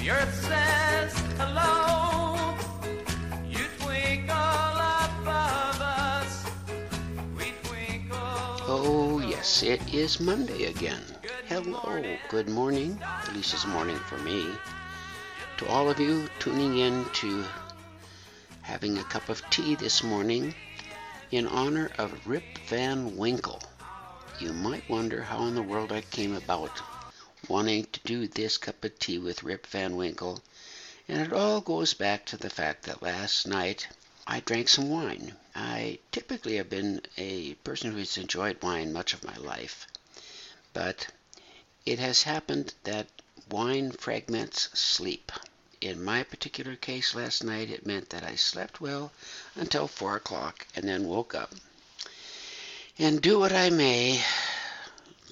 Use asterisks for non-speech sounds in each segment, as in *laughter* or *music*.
The earth says hello. You twinkle above us. We twinkle. Oh, yes, it is Monday again. Hello, good morning. At least it's morning for me. To all of you tuning in to having a cup of tea this morning in honor of Rip Van Winkle. You might wonder how in the world I came about wanting to do this cup of tea with Rip Van Winkle, and it all goes back to the fact that last night I drank some wine. I typically have been a person who's enjoyed wine much of my life, but it has happened that wine fragments sleep. In my particular case last night, it meant that I slept well until 4 o'clock and then woke up. And do what I may,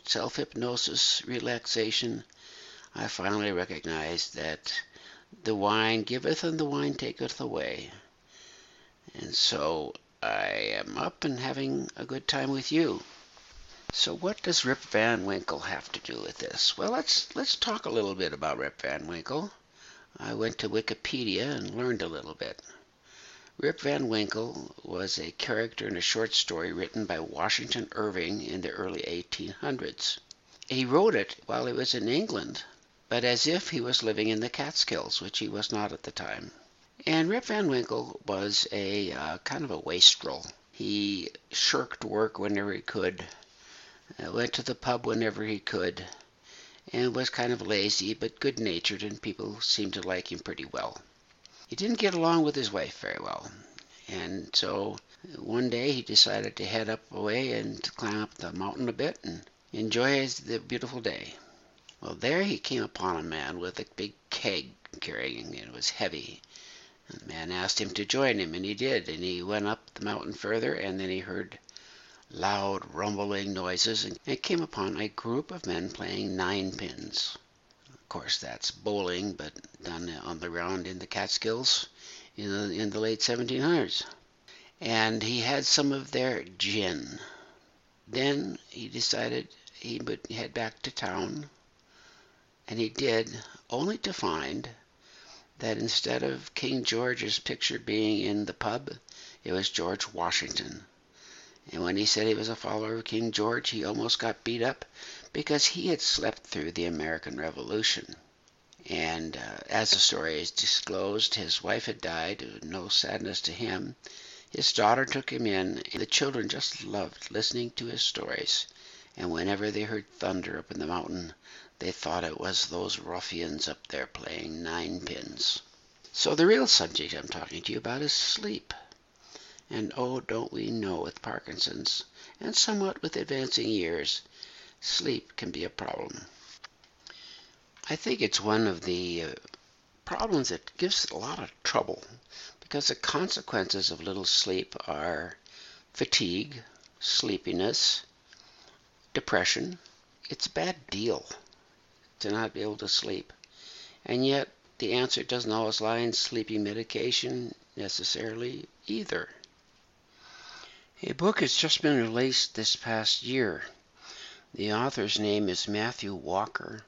self hypnosis, relaxation, I finally recognized that the wine giveth and the wine taketh away. And so I am up and having a good time with you. So what does Rip Van Winkle have to do with this? Well, let's let's talk a little bit about Rip Van Winkle. I went to Wikipedia and learned a little bit. Rip Van Winkle was a character in a short story written by Washington Irving in the early 1800s. He wrote it while he was in England, but as if he was living in the Catskills, which he was not at the time. And Rip Van Winkle was a uh, kind of a wastrel. He shirked work whenever he could, uh, went to the pub whenever he could, and was kind of lazy but good natured, and people seemed to like him pretty well. He didn't get along with his wife very well, and so one day he decided to head up away and climb up the mountain a bit and enjoy the beautiful day. Well, there he came upon a man with a big keg carrying it. It was heavy. And the man asked him to join him, and he did. And he went up the mountain further, and then he heard loud rumbling noises and came upon a group of men playing nine pins. Of course, that's bowling, but done on the ground in the Catskills in the, in the late 1700s. And he had some of their gin. Then he decided he would head back to town, and he did, only to find that instead of King George's picture being in the pub, it was George Washington. And when he said he was a follower of King George, he almost got beat up because he had slept through the American Revolution. And uh, as the story is disclosed, his wife had died, no sadness to him. His daughter took him in, and the children just loved listening to his stories. And whenever they heard thunder up in the mountain, they thought it was those ruffians up there playing ninepins. So the real subject I'm talking to you about is sleep. And oh, don't we know with Parkinson's, and somewhat with advancing years, sleep can be a problem. I think it's one of the uh, problems that gives a lot of trouble because the consequences of little sleep are fatigue, sleepiness, depression. It's a bad deal to not be able to sleep. And yet, the answer doesn't always lie in sleeping medication necessarily either. A book has just been released this past year. The author's name is Matthew Walker,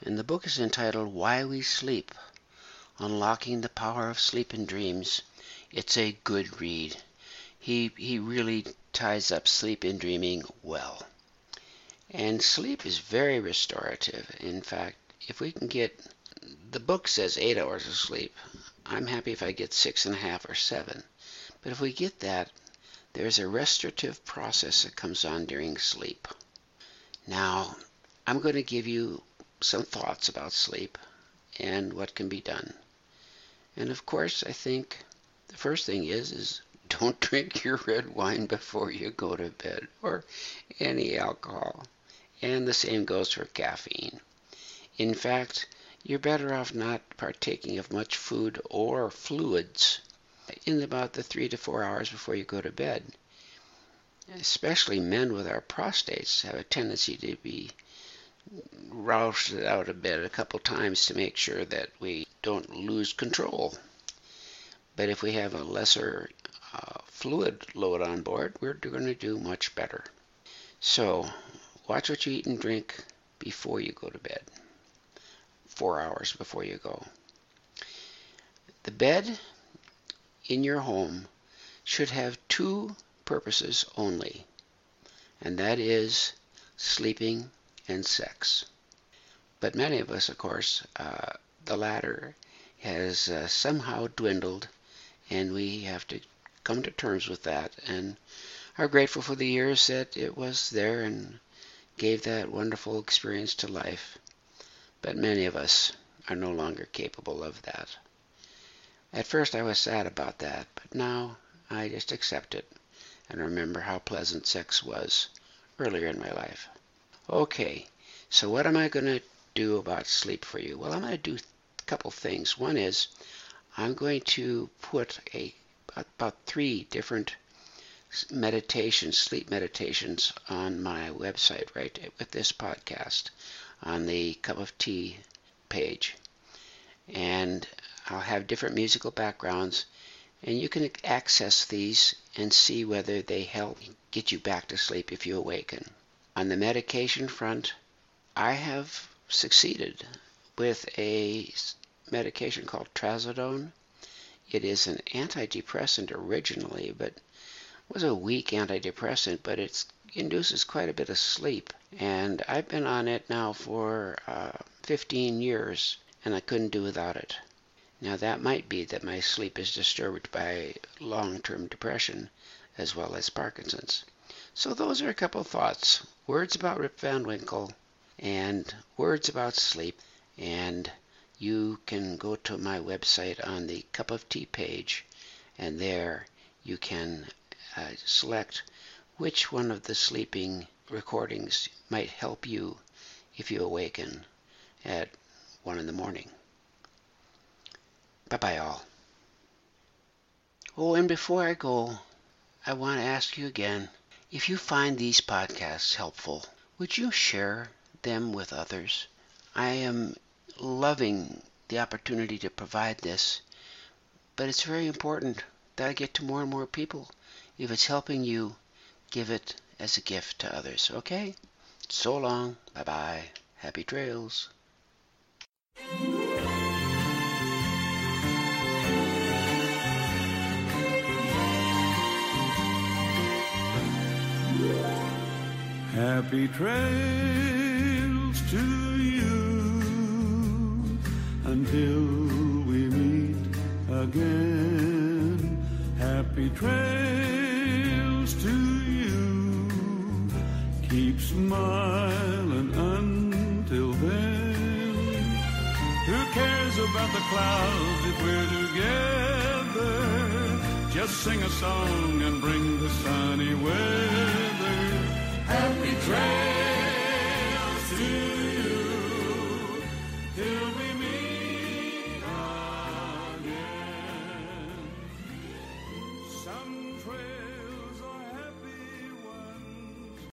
and the book is entitled Why We Sleep Unlocking the Power of Sleep and Dreams. It's a good read. He, he really ties up sleep and dreaming well. And sleep is very restorative. In fact, if we can get, the book says eight hours of sleep. I'm happy if I get six and a half or seven. But if we get that, there's a restorative process that comes on during sleep. Now, I'm going to give you some thoughts about sleep and what can be done. And of course, I think the first thing is is don't *laughs* drink your red wine before you go to bed or any alcohol. And the same goes for caffeine. In fact, you're better off not partaking of much food or fluids in about the three to four hours before you go to bed. Especially men with our prostates have a tendency to be roused out of bed a couple times to make sure that we don't lose control. But if we have a lesser uh, fluid load on board, we're going to do much better. So, watch what you eat and drink. before you go to bed. Four hours before you go. The bed in your home should have two purposes only, and that is sleeping and sex. But many of us, of course, uh, the latter has uh, somehow dwindled, and we have to come to terms with that and are grateful for the years that it was there and gave that wonderful experience to life. But many of us are no longer capable of that. At first I was sad about that, but now I just accept it and remember how pleasant sex was earlier in my life. Okay, so what am I going to do about sleep for you? Well, I'm going to do a couple things. One is I'm going to put a about three different meditations, sleep meditations on my website, right, with this podcast on the cup of tea page. And I'll have different musical backgrounds, and you can access these and see whether they help get you back to sleep if you awaken. On the medication front, I have succeeded with a medication called trazodone. It is an antidepressant originally, but was a weak antidepressant, but it induces quite a bit of sleep. And I've been on it now for uh, 15 years, and I couldn't do without it. Now, that might be that my sleep is disturbed by long term depression as well as Parkinson's. So, those are a couple of thoughts words about Rip Van Winkle and words about sleep. And you can go to my website on the Cup of Tea page, and there you can uh, select which one of the sleeping recordings might help you if you awaken at 1 in the morning. Bye bye, all. Oh, and before I go, I want to ask you again if you find these podcasts helpful, would you share them with others? I am loving the opportunity to provide this, but it's very important that I get to more and more people. If it's helping you, give it as a gift to others, okay? So long. Bye bye. Happy trails. Happy trails to you until we meet again. Happy trails to you. Keep smiling until then. Who cares about the clouds if we're together? Just sing a song and bring the sunny weather.